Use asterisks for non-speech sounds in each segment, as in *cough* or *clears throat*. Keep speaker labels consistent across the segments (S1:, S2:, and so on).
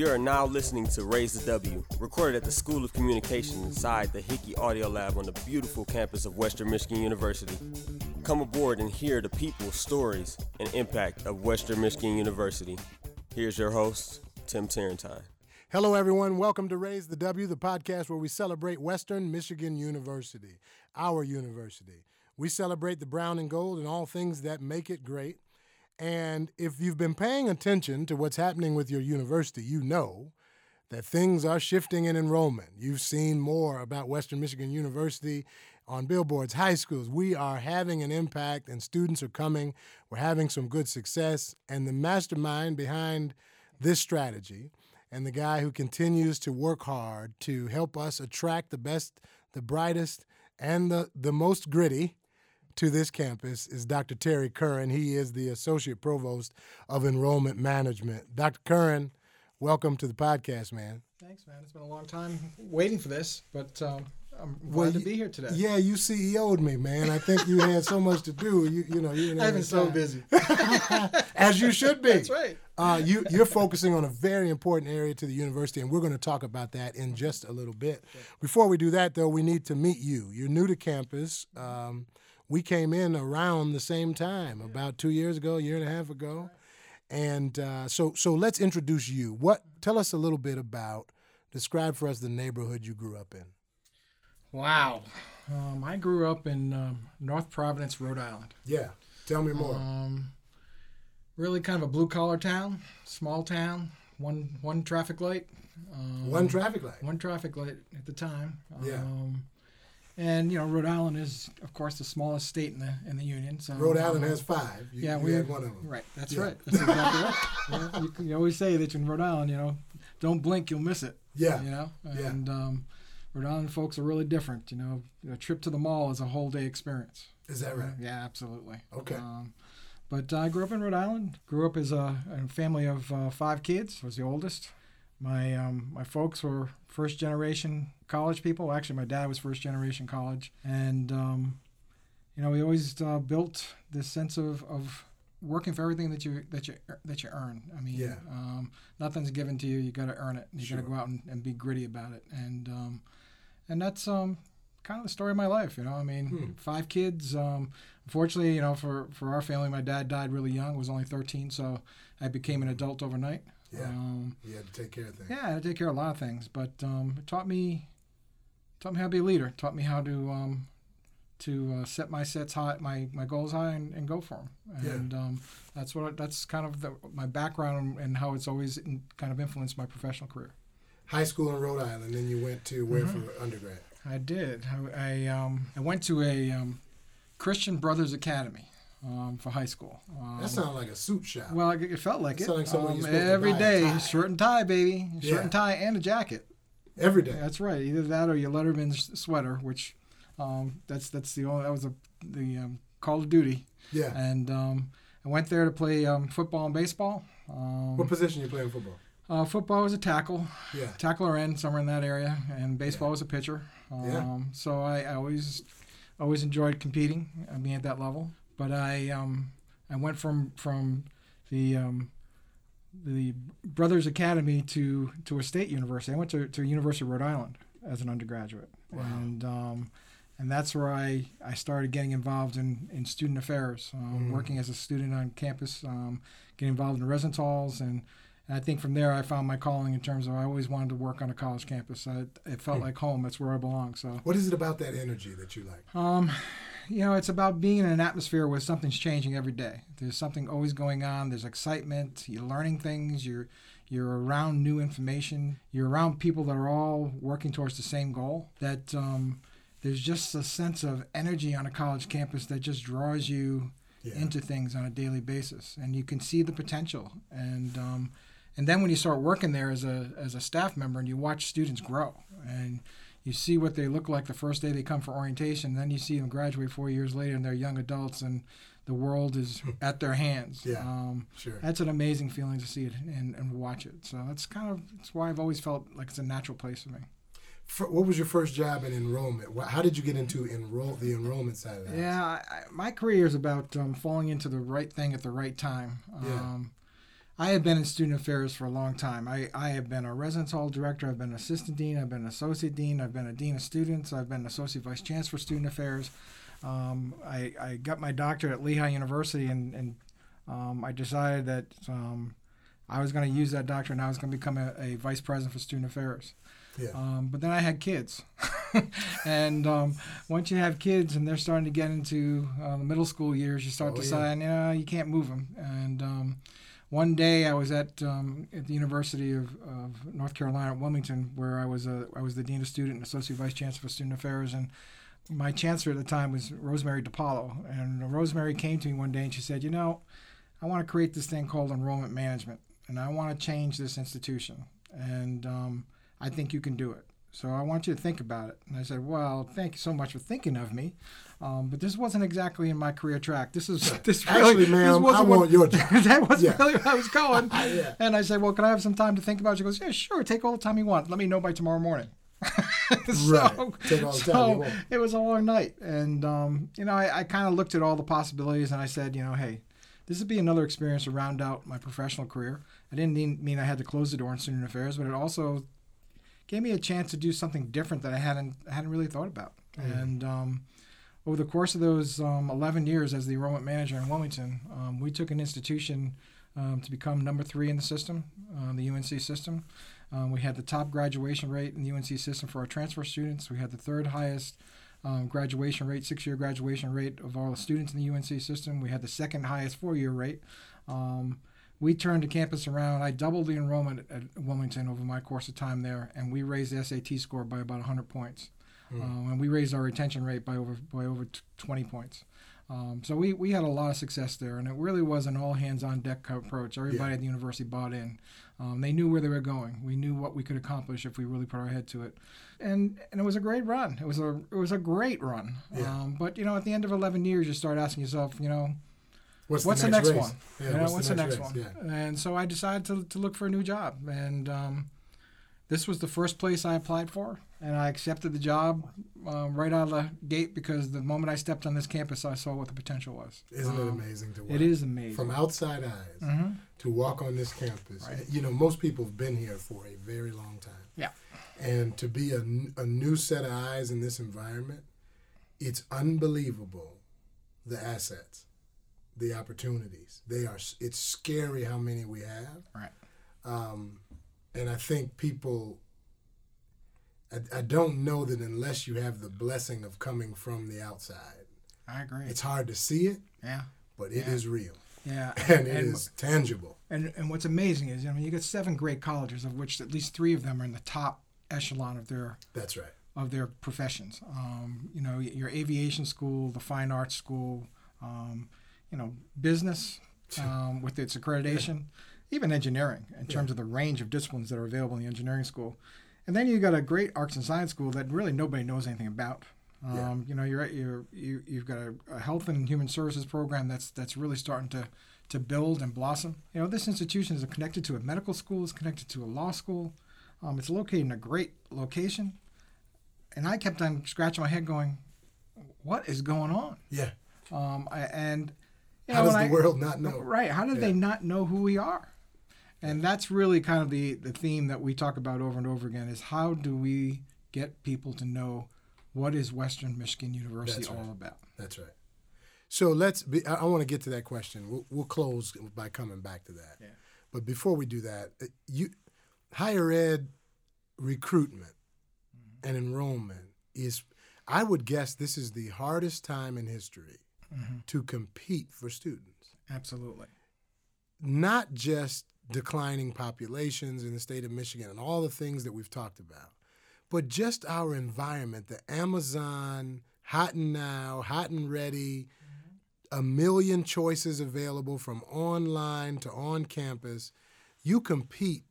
S1: You are now listening to Raise the W, recorded at the School of Communication inside the Hickey Audio Lab on the beautiful campus of Western Michigan University. Come aboard and hear the people, stories, and impact of Western Michigan University. Here's your host, Tim Tarentine.
S2: Hello, everyone. Welcome to Raise the W, the podcast where we celebrate Western Michigan University, our university. We celebrate the brown and gold and all things that make it great. And if you've been paying attention to what's happening with your university, you know that things are shifting in enrollment. You've seen more about Western Michigan University on billboards, high schools. We are having an impact, and students are coming. We're having some good success. And the mastermind behind this strategy and the guy who continues to work hard to help us attract the best, the brightest, and the, the most gritty to this campus is Dr. Terry Curran. He is the Associate Provost of Enrollment Management. Dr. Curran, welcome to the podcast, man.
S3: Thanks, man. It's been a long time waiting for this, but um, I'm glad well, to be here today.
S2: Yeah, you CEO'd me, man. I think you had so much to do. You, you know, you.
S3: I've *laughs* been so busy. *laughs*
S2: As you should be.
S3: That's right.
S2: Uh, you, you're focusing on a very important area to the university, and we're going to talk about that in just a little bit. Before we do that, though, we need to meet you. You're new to campus. Um, we came in around the same time, about two years ago, a year and a half ago. And uh, so, so let's introduce you. What? Tell us a little bit about. Describe for us the neighborhood you grew up in.
S3: Wow, um, I grew up in um, North Providence, Rhode Island.
S2: Yeah, tell me more. Um,
S3: really, kind of a blue collar town, small town. One one traffic light.
S2: Um, one traffic light.
S3: One traffic light at the time.
S2: Yeah.
S3: And you know, Rhode Island is, of course, the smallest state in the in the union. So
S2: Rhode Island has five. You,
S3: yeah,
S2: you
S3: we
S2: had one of them.
S3: Right, that's yeah. right. That's exactly right. *laughs* You, you, you, always say that in Rhode Island, you know, don't blink, you'll miss it.
S2: Yeah.
S3: You know,
S2: and
S3: yeah. um, Rhode Island folks are really different. You know, a trip to the mall is a whole day experience.
S2: Is that right?
S3: yeah, absolutely.
S2: Okay. Um,
S3: but I grew up in Rhode Island. Grew up as a, a family of uh, five kids. I was the oldest. My um, my folks were first generation college people. Actually, my dad was first generation college, and um, you know we always uh, built this sense of, of working for everything that you that you that you earn. I mean,
S2: yeah.
S3: um, nothing's given to you. You got to earn it. You sure. got to go out and, and, be gritty about it. And um, and that's um, kind of the story of my life. You know, I mean, hmm. five kids. Um, unfortunately, you know, for for our family, my dad died really young. Was only 13, so I became an adult overnight.
S2: Yeah. Um, you had to take care of things.
S3: Yeah, I had to take care of a lot of things, but um, it taught me taught me how to be a leader. Taught me how to um, to uh, set my sets high, my, my goals high, and, and go for them. And
S2: yeah.
S3: um, that's what that's kind of the, my background and how it's always in, kind of influenced my professional career.
S2: High school in Rhode Island, then you went to where mm-hmm. for undergrad?
S3: I did. I I, um, I went to a um, Christian Brothers Academy. Um, for high school.
S2: Um, that sounded like a suit shop.
S3: Well, it, felt like it.
S2: Like um,
S3: every day, shirt and tie, baby, shirt
S2: yeah.
S3: and tie, and a jacket.
S2: Every day.
S3: That's right. Either that or your Letterman's sweater, which um, that's that's the only that was a, the um, Call of Duty.
S2: Yeah.
S3: And um, I went there to play um, football and baseball. Um,
S2: what position you play in football?
S3: Uh, football was a tackle.
S2: Yeah.
S3: Tackle or end, somewhere in that area, and baseball
S2: yeah.
S3: was a pitcher.
S2: yeah.
S3: Um, so I, I, always always enjoyed competing, being at that level. But I um, I went from from the the Brothers Academy to to a state university. I went to to University of Rhode Island as an undergraduate,
S2: wow.
S3: and um, and that's where I, I started getting involved in, in student affairs, um, mm. working as a student on campus, um, getting involved in residence halls, and, and I think from there I found my calling in terms of I always wanted to work on a college campus. I, it felt mm. like home. That's where I belong. So
S2: what is it about that energy that you like?
S3: Um, you know, it's about being in an atmosphere where something's changing every day. There's something always going on. There's excitement. You're learning things. You're you're around new information. You're around people that are all working towards the same goal. That um, there's just a sense of energy on a college campus that just draws you
S2: yeah.
S3: into things on a daily basis, and you can see the potential. And um, and then when you start working there as a as a staff member, and you watch students grow, and you see what they look like the first day they come for orientation, then you see them graduate four years later, and they're young adults, and the world is *laughs* at their hands.
S2: Yeah,
S3: um,
S2: sure.
S3: That's an amazing feeling to see it and, and watch it. So that's kind of that's why I've always felt like it's a natural place for me
S2: what was your first job in enrollment? How did you get into enroll the enrollment side of that?
S3: Yeah, I, my career is about um, falling into the right thing at the right time.
S2: Yeah.
S3: I have been in student affairs for a long time. I, I have been a residence hall director, I've been assistant dean, I've been associate dean, I've been a dean of students, I've been associate vice chancellor for student affairs. Um, I, I got my doctorate at Lehigh University, and, and um, I decided that um, I was going to use that doctorate and I was going to become a, a, vice president for student affairs.
S2: Yeah.
S3: Um, but then I had kids. *laughs* and um, once you have kids and they're starting to get into uh, the middle school years, you start
S2: Oh, yeah.
S3: deciding, yeah, you can't move them. And um, one day I was at um, at the University of, of North Carolina at Wilmington, where I was a I was the dean of student and associate vice chancellor for student affairs, and my chancellor at the time was Rosemary DePaolo. And Rosemary came to me one day and she said, you know, I want to create this thing called enrollment management, and I want to change this institution, and um, I think you can do it. So I want you to think about it. And I said, well, thank you so much for thinking of me, um, but this wasn't exactly in my career track. This is *laughs* this *laughs*
S2: Actually,
S3: really,
S2: ma'am,
S3: this
S2: I
S3: wasn't what-
S2: want your *laughs* job.
S3: that wasn't
S2: Yeah.
S3: really where I was going.
S2: Yeah.
S3: And I said, well, can I have some time to think about it? She goes, yeah, sure. Take all the time you want. Let me know by tomorrow morning. so,
S2: Right. Take all the time you
S3: so it was a long night. And, um, you know, I, I kind of looked at all the possibilities and I said, you know, hey, this would be another experience to round out my professional career. I didn't mean, mean I had to close the door in student affairs, but it also gave me a chance to do something different that I hadn't hadn't really thought about. And um, over the course of those um, 11 years as the enrollment manager in Wilmington, um, we took an institution um, to become number three in the system, uh, the UNC system. Um, we had the top graduation rate in the UNC system for our transfer students. We had the third highest um, graduation rate, six-year graduation rate of all the students in the UNC system. We had the second highest four-year rate. Um, we turned the campus around. I doubled the enrollment at Wilmington over my course of time there, and we raised the SAT score by about 100 points. Um, and we raised our retention rate by over by over t- 20 points. Um, so we, we had a lot of success there, and it really was an all hands on deck approach. Everybody
S2: Yeah.
S3: at the university bought in. Um, they knew where they were going. We knew what we could accomplish if we really put our head to it, and and it was a great run. It was a it was a great run.
S2: Yeah.
S3: Um, but you know, at the end of 11 years, you start asking yourself, you know,
S2: What's,
S3: what's
S2: the
S3: the
S2: next,
S3: next, one?
S2: Yeah,
S3: You know, what's, the next,
S2: race?
S3: one?
S2: Yeah.
S3: And so I decided to, to look for a new job. And um, this was the first place I applied for. And I accepted the job um, right out of the gate because the moment I stepped on this campus, I saw what the potential was.
S2: Isn't it
S3: Um,
S2: amazing to watch?
S3: It is amazing.
S2: From outside eyes,
S3: Mhm.
S2: to walk on this campus.
S3: Right.
S2: You know, most people have been here for a very long time.
S3: Yeah.
S2: And to be a, a new set of eyes in this environment, it's unbelievable the assets, the opportunities. They are. It's scary how many we have.
S3: Right.
S2: Um, and I think people, I, I don't know that unless you have the blessing of coming from the outside,
S3: I agree.
S2: it's hard to see it,
S3: yeah.
S2: but it is
S3: Yeah.
S2: real
S3: Yeah. *laughs*
S2: and it is tangible.
S3: And, and what's amazing is, you know, you got seven great colleges, of which at least three of them are in the top echelon of their
S2: That's right.
S3: of their professions. Um, you know, your aviation school, the fine arts school, um, you know, business *laughs* um, with its accreditation, even engineering in terms of the range of disciplines that are available in the engineering school. And then you've got a great arts and science school that really nobody knows anything about. Um,
S2: Yeah.
S3: You know, you're, you're you you've got a, a health and human services program that's that's really starting to to build and blossom. You know, this institution is connected to a medical school, is connected to a law school. Um, it's located in a great location and I kept on scratching my head, going, "What is going on?"
S2: Yeah.
S3: Um, I, and you
S2: How
S3: know,
S2: does the
S3: I-
S2: world not know?
S3: Right? How did they not know who we are? And that's really kind of the the theme that we talk about over and over again: is how do we get people to know what is Western Michigan University
S2: right.
S3: all about?
S2: That's right. So let's be, I, I want to get to that question. We'll, we'll close by coming back to that.
S3: Yeah.
S2: But before we do that, uh, you higher ed recruitment
S3: Mm-hmm.
S2: and enrollment is, I would guess, this is the hardest time in history
S3: Mm-hmm.
S2: to compete for students.
S3: Absolutely.
S2: Not just declining populations in the state of Michigan and all the things that we've talked about, but just our environment, the Amazon, hot and now, hot and ready, a million choices available from online to on campus. You compete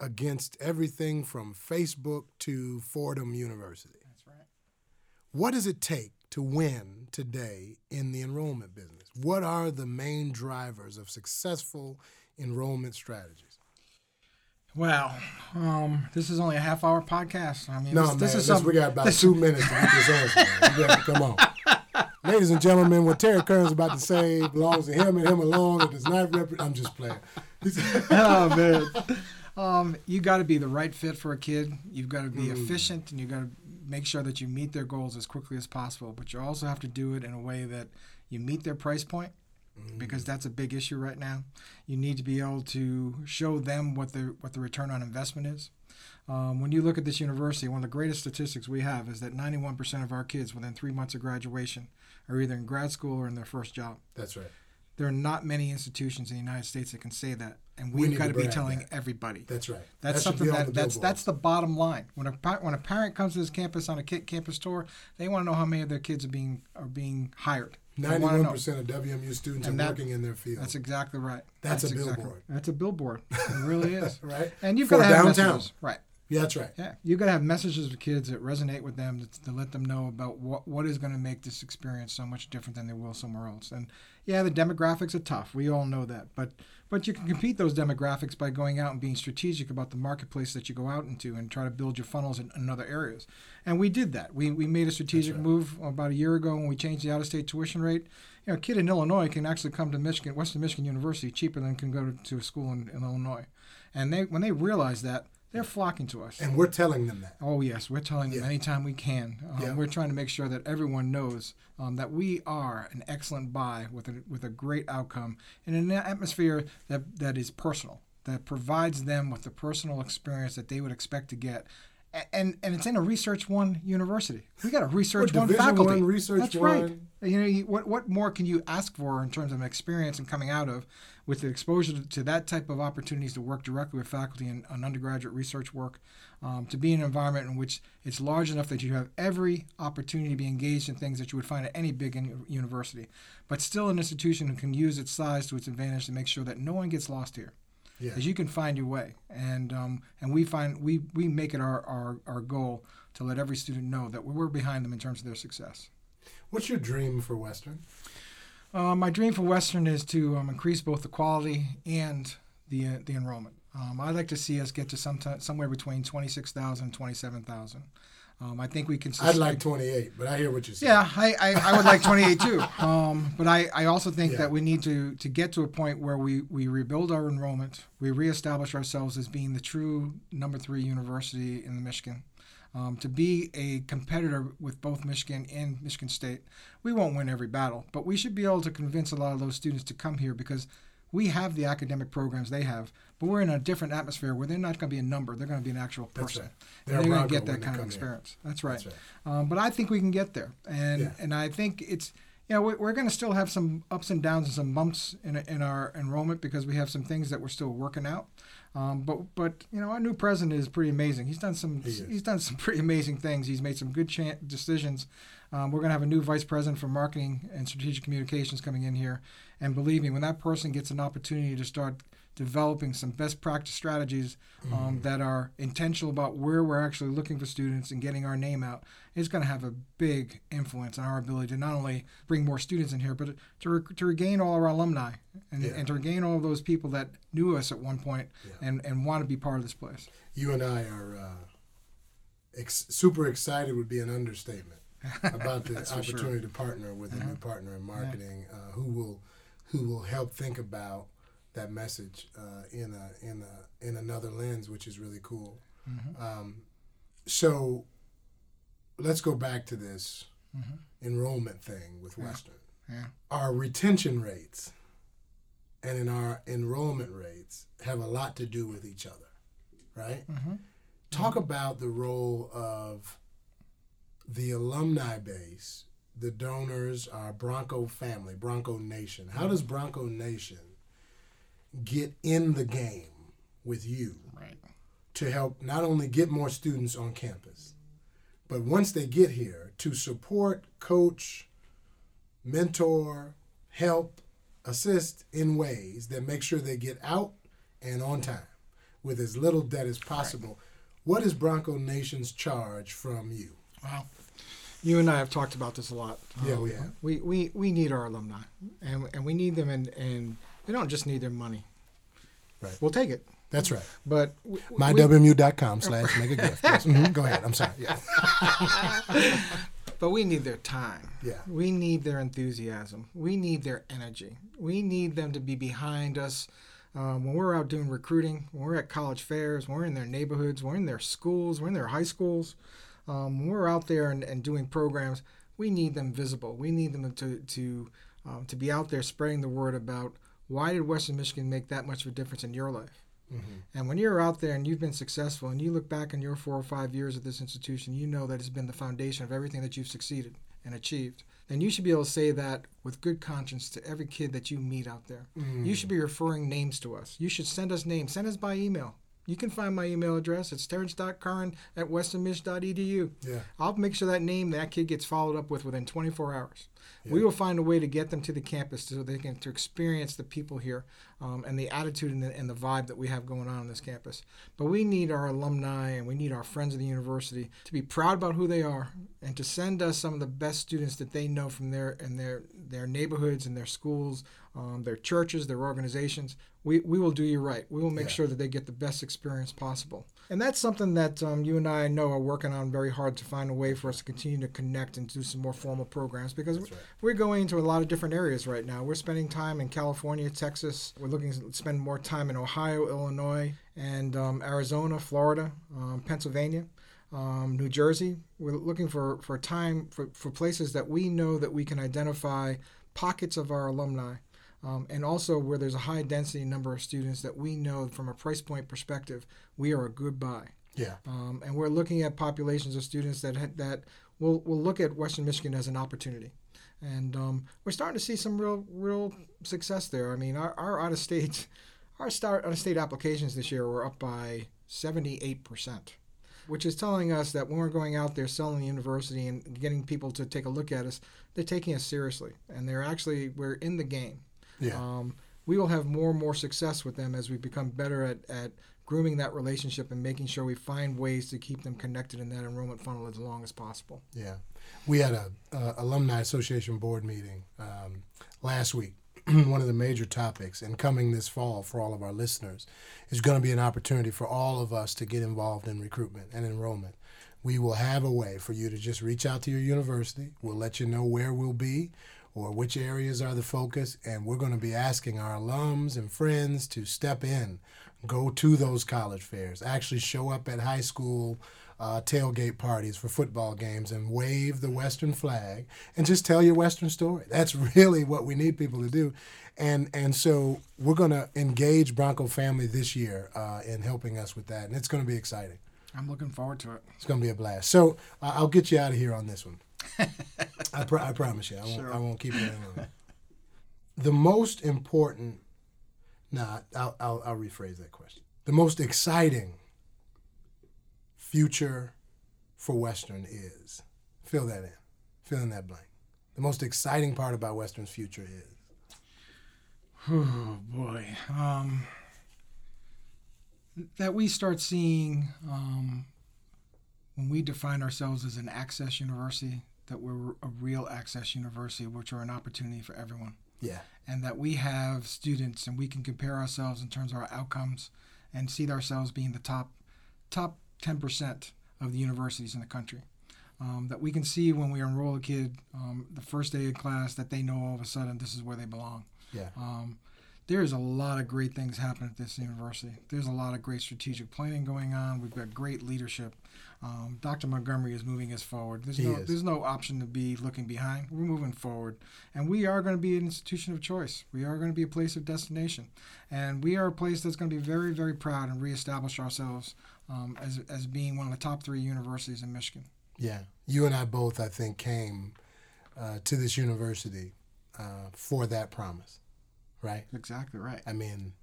S2: against everything from Facebook to Fordham University.
S3: That's right.
S2: What does it take to win today in the enrollment business? What are the main drivers of successful enrollment strategies?
S3: Well, um, this is only a half hour podcast. I mean,
S2: No,
S3: this,
S2: man,
S3: this is
S2: this- we got about
S3: this-
S2: two minutes to get this answer. You gotta *laughs* come on. Ladies and gentlemen, what Terry Curran's about to say belongs to him and him alone. It does not represent. I'm just playing. *laughs*
S3: oh man. Um, you got to be the right fit for a kid. You've got to be
S2: Mm.
S3: efficient, and you've got to make sure that you meet their goals as quickly as possible. But you also have to do it in a way that you meet their price point,
S2: Mm.
S3: because that's a big issue right now. You need to be able to show them what the what the return on investment is. Um, when you look at this university, one of the greatest statistics we have is that 91% of our kids within three months of graduation are either in grad school or in their first job.
S2: That's right.
S3: There are not many institutions in the United States that can say that, and
S2: We
S3: we've got
S2: to
S3: be telling
S2: that.
S3: everybody.
S2: That's right.
S3: That's
S2: That
S3: something that that's that's the bottom line. When a when a parent comes to this campus on a campus tour, they want to know how many of their kids are being are being hired.
S2: Ninety-one percent of WMU students
S3: And
S2: are
S3: that-
S2: working in their field.
S3: That's exactly right.
S2: That's a
S3: exactly
S2: billboard.
S3: That's a billboard. It really is. *laughs*
S2: right.
S3: And you've
S2: For
S3: got to have
S2: downtown.
S3: messages, right?
S2: Yeah, that's right.
S3: Yeah, you've got to have messages to kids that resonate with them to, to let them know about what what is going to make this experience so much different than they will somewhere else. And yeah, the demographics are tough. We all know that, but but you can compete those demographics by going out and being strategic about the marketplace that you go out into and try to build your funnels in, in other areas. And we did that. We we made a strategic
S2: right.
S3: move about a year ago when we changed the out-of-state tuition rate. You know, a kid in Illinois can actually come to Michigan, Western Michigan University, cheaper than can go to, to a school in, in Illinois. And they when they realize that, they're flocking to us.
S2: And we're telling them that.
S3: Oh yes, we're telling them
S2: Yeah.
S3: anytime we can. Um,
S2: Yeah.
S3: We're trying to make sure that everyone knows um, that we are an excellent buy with a with a great outcome in an atmosphere that that is personal, that provides them with the personal experience that they would expect to get. And, and it's in a research one university. We got a research one
S2: Division
S3: faculty.
S2: One, Research
S3: That's
S2: One.
S3: right. You know, you, what what more can you ask for in terms of experience and coming out of with the exposure to, to that type of opportunities to work directly with faculty in, on undergraduate research work, um, to be in an environment in which it's large enough that you have every opportunity to be engaged in things that you would find at any big in- university, but still an institution who can use its size to its advantage to make sure that no one gets lost here
S2: Yeah.
S3: is you can find your way and um, and we find we we make it our, our our goal to let every student know that we're behind them in terms of their success
S2: What's your dream for Western?
S3: uh, my dream for western is to um, increase both the quality and the uh, the enrollment um, i'd like to see us get to some somewhere between 26000 and 27000 um, I think we can.
S2: I'd like 28, but I hear what you're saying.
S3: Yeah, I, I, I would like 28 too. *laughs* Um, but I, I also think
S2: Yeah.
S3: that we need to, to get to a point where we, we rebuild our enrollment, we reestablish ourselves as being the true number three university in Michigan. Um, to be a competitor with both Michigan and Michigan State. We won't win every battle, but we should be able to convince a lot of those students to come here because we have the academic programs they have, but we're in a different atmosphere where they're not going to be a number; they're going to be an actual person.
S2: right.
S3: And
S2: They're
S3: they're going to get that kind of
S2: here.
S3: experience. That's right.
S2: That's right.
S3: Um, but I think we can get there, and
S2: Yeah.
S3: and I think it's you know we're, going to still have some ups and downs and some bumps in in our enrollment because we have some things that we're still working out. Um, but but you know our new president is pretty amazing. He's done some
S2: He
S3: he's done some pretty amazing things. He's made some good chan decisions. Um, we're going to have a new vice president for marketing and strategic communications coming in here, and believe me, when that person gets an opportunity to start developing some best practice strategies um, that are intentional about where we're actually looking for students and getting our name out, it's going to have a big influence on our ability to not only bring more students in here, but to, re- to regain all our alumni and,
S2: Yeah.
S3: and to regain all of those people that knew us at one point
S2: Yeah.
S3: and, and want to be part of this place.
S2: You and I are uh, ex- super excited would be an understatement *laughs* about the
S3: for sure.
S2: opportunity to partner with a new partner in marketing uh, who will who will help think about that message uh, in a in a in another lens, which is really cool. Um, so let's go back to this enrollment thing with Western.
S3: Yeah.
S2: Our retention rates and in our enrollment rates have a lot to do with each other, right?
S3: Mhm.
S2: Talk about the role of the alumni base, the donors, our Bronco family, Bronco Nation. How does Bronco Nation get in the game with you
S3: Right.
S2: to help not only get more students on campus, but once they get here, to support, coach, mentor, help, assist in ways that make sure they get out and on time with as little debt as possible. What is Bronco Nation's charge from you?
S3: Wow. You and I have talked about this a lot.
S2: Yeah,
S3: Um,
S2: we have.
S3: We, we, we need our alumni, and, and we need them, and, and we don't just need their money.
S2: Right.
S3: We'll take it,
S2: That's right.
S3: but we,
S2: MyWMU.com *laughs* slash make a gift. Yes. Mhm. Go ahead. I'm sorry. Yeah. *laughs*
S3: but we need their time.
S2: Yeah.
S3: We need their enthusiasm. We need their energy. We need them to be behind us um, when we're out doing recruiting, when we're at college fairs, when we're in their neighborhoods, when we're in their schools, we're in their high schools, um, when we're out there and, and doing programs, we need them visible. We need them to to um, to be out there spreading the word about why did Western Michigan make that much of a difference in your life. Mm-hmm. And when you're out there and you've been successful and you look back on your four or five years at this institution, you know that it's been the foundation of everything that you've succeeded and achieved. Then you should be able to say that with good conscience to every kid that you meet out there. Mm. You should be referring names to us. You should send us names. Send us by email. You can find my email address. It's terrence.curran at westernmich.edu. Yeah. I'll make sure that name, that kid gets followed up with within 24 hours. Yeah. We will find a way to get them to the campus so they can to experience the people here um, and the attitude and the, and the vibe that we have going on on this campus. But we need our alumni and we need our friends of the university to be proud about who they are and to send us some of the best students that they know from their and their their neighborhoods and their schools, um, their churches, their organizations. We, we will do you right. We will make yeah. sure that they get the best experience possible. And that's something that um, you and I know are working on very hard to find a way for us to continue to connect and do some more formal programs because right. we're going into a lot of different areas right now. We're spending time in California, Texas. We're looking to spend more time in Ohio, Illinois, and um, Arizona, Florida, um, Pennsylvania. Um, New Jersey. We're looking for, for time for, for places that we know that we can identify pockets of our alumni um, and also where there's a high density number of students that we know from a price point perspective, we are a good buy.
S2: Yeah.
S3: Um, and we're looking at populations of students that that will will look at Western Michigan as an opportunity. And um, we're starting to see some real real success there. I mean, our, our out of state *laughs* our start out of state applications this year were up by 78 percent which is telling us that when we're going out there selling the university and getting people to take a look at us, they're taking us seriously, and they're actually we're in the game.
S2: Yeah. Um,
S3: we will have more and more success with them as we become better at, at grooming that relationship and making sure we find ways to keep them connected in that enrollment funnel as long as possible.
S2: Yeah. We had a, a alumni association board meeting um, last week. *clears throat* One of the major topics, and coming this fall for all of our listeners, is going to be an opportunity for all of us to get involved in recruitment and enrollment. We will have a way for you to just reach out to your university. We'll let you know where we'll be or which areas are the focus. And we're going to be asking our alums and friends to step in, go to those college fairs, actually show up at high school uh, tailgate parties for football games and wave the Western flag and just tell your Western story. That's *laughs* really what we need people to do. And, and so we're going to engage Bronco family this year uh, in helping us with that. And it's going to be exciting.
S3: I'm looking forward to it.
S2: It's going to be a blast. So uh, I'll get you out of here on this one. I, I promise you, I won't, sure. I won't keep it in. *laughs* the most important, nah, I'll, I'll, I'll rephrase that question. The most exciting future for Western is, fill that in, fill in that blank. The most exciting part about Western's future is.
S3: Oh boy, um, that we start seeing um, when we define ourselves as an access university, that we're a real access university, which are an opportunity for everyone.
S2: Yeah.
S3: And that we have students and we can compare ourselves in terms of our outcomes and see ourselves being the top top 10% of the universities in the country. Um, that we can see when we enroll a kid um, the first day of class that they know all of a sudden this is where they belong.
S2: Yeah.
S3: Um, there's a lot of great things happening at this university. There's a lot of great strategic planning going on. We've got great leadership. Um, Dr. Montgomery is moving us forward. There's
S2: he
S3: no
S2: is.
S3: there's no option to be looking behind. We're moving forward, and we are going to be an institution of choice. We are going to be a place of destination, and we are a place that's going to be very very proud and reestablish ourselves um, as as being one of the top three universities in Michigan.
S2: Yeah, you and I both, I think, came uh, to this university uh, for that promise, right?
S3: Exactly right.
S2: I mean,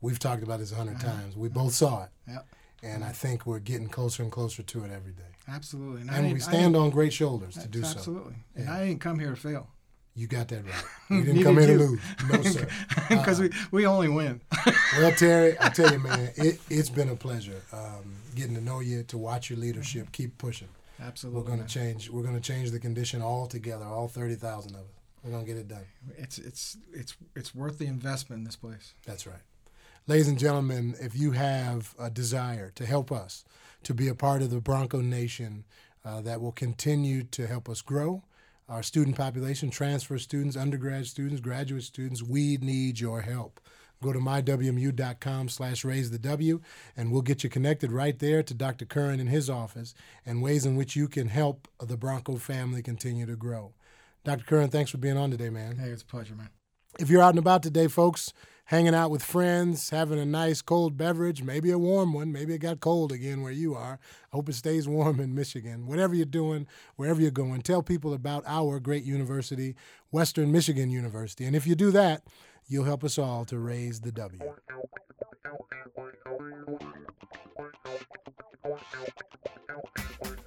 S2: we've talked about this a 100 uh-huh. times. We both saw it.
S3: Yeah
S2: and I think we're getting closer and closer to it every day.
S3: Absolutely,
S2: and, and we stand on great shoulders to do
S3: absolutely. so. Absolutely, and I didn't come here to fail.
S2: You got that right. *laughs* We didn't come here to lose, no sir. *laughs*
S3: Because uh, we, we only win. *laughs*
S2: well, Terry, I tell you, man, it, has been a pleasure um, getting to know you, to watch your leadership, keep pushing.
S3: Absolutely,
S2: we're going to change. We're going to change the condition all together, all thirty thousand of us. We're going to get it done.
S3: It's it's it's it's worth the investment in this place.
S2: That's right. Ladies and gentlemen, if you have a desire to help us to be a part of the Bronco Nation uh, that will continue to help us grow our student population, transfer students, undergrad students, graduate students, we need your help. go to mywmu.com slash raise the W, and we'll get you connected right there to Dr. Curran in his office and ways in which you can help the Bronco family continue to grow. Dr. Curran, thanks for being on today, man.
S3: Hey, it's a pleasure, man.
S2: If you're out and about today, folks, hanging out with friends, having a nice cold beverage, maybe a warm one, maybe it got cold again where you are. I hope it stays warm in Michigan. Whatever you're doing, wherever you're going, tell people about our great university, Western Michigan University. And if you do that, you'll help us all to raise the W. *laughs*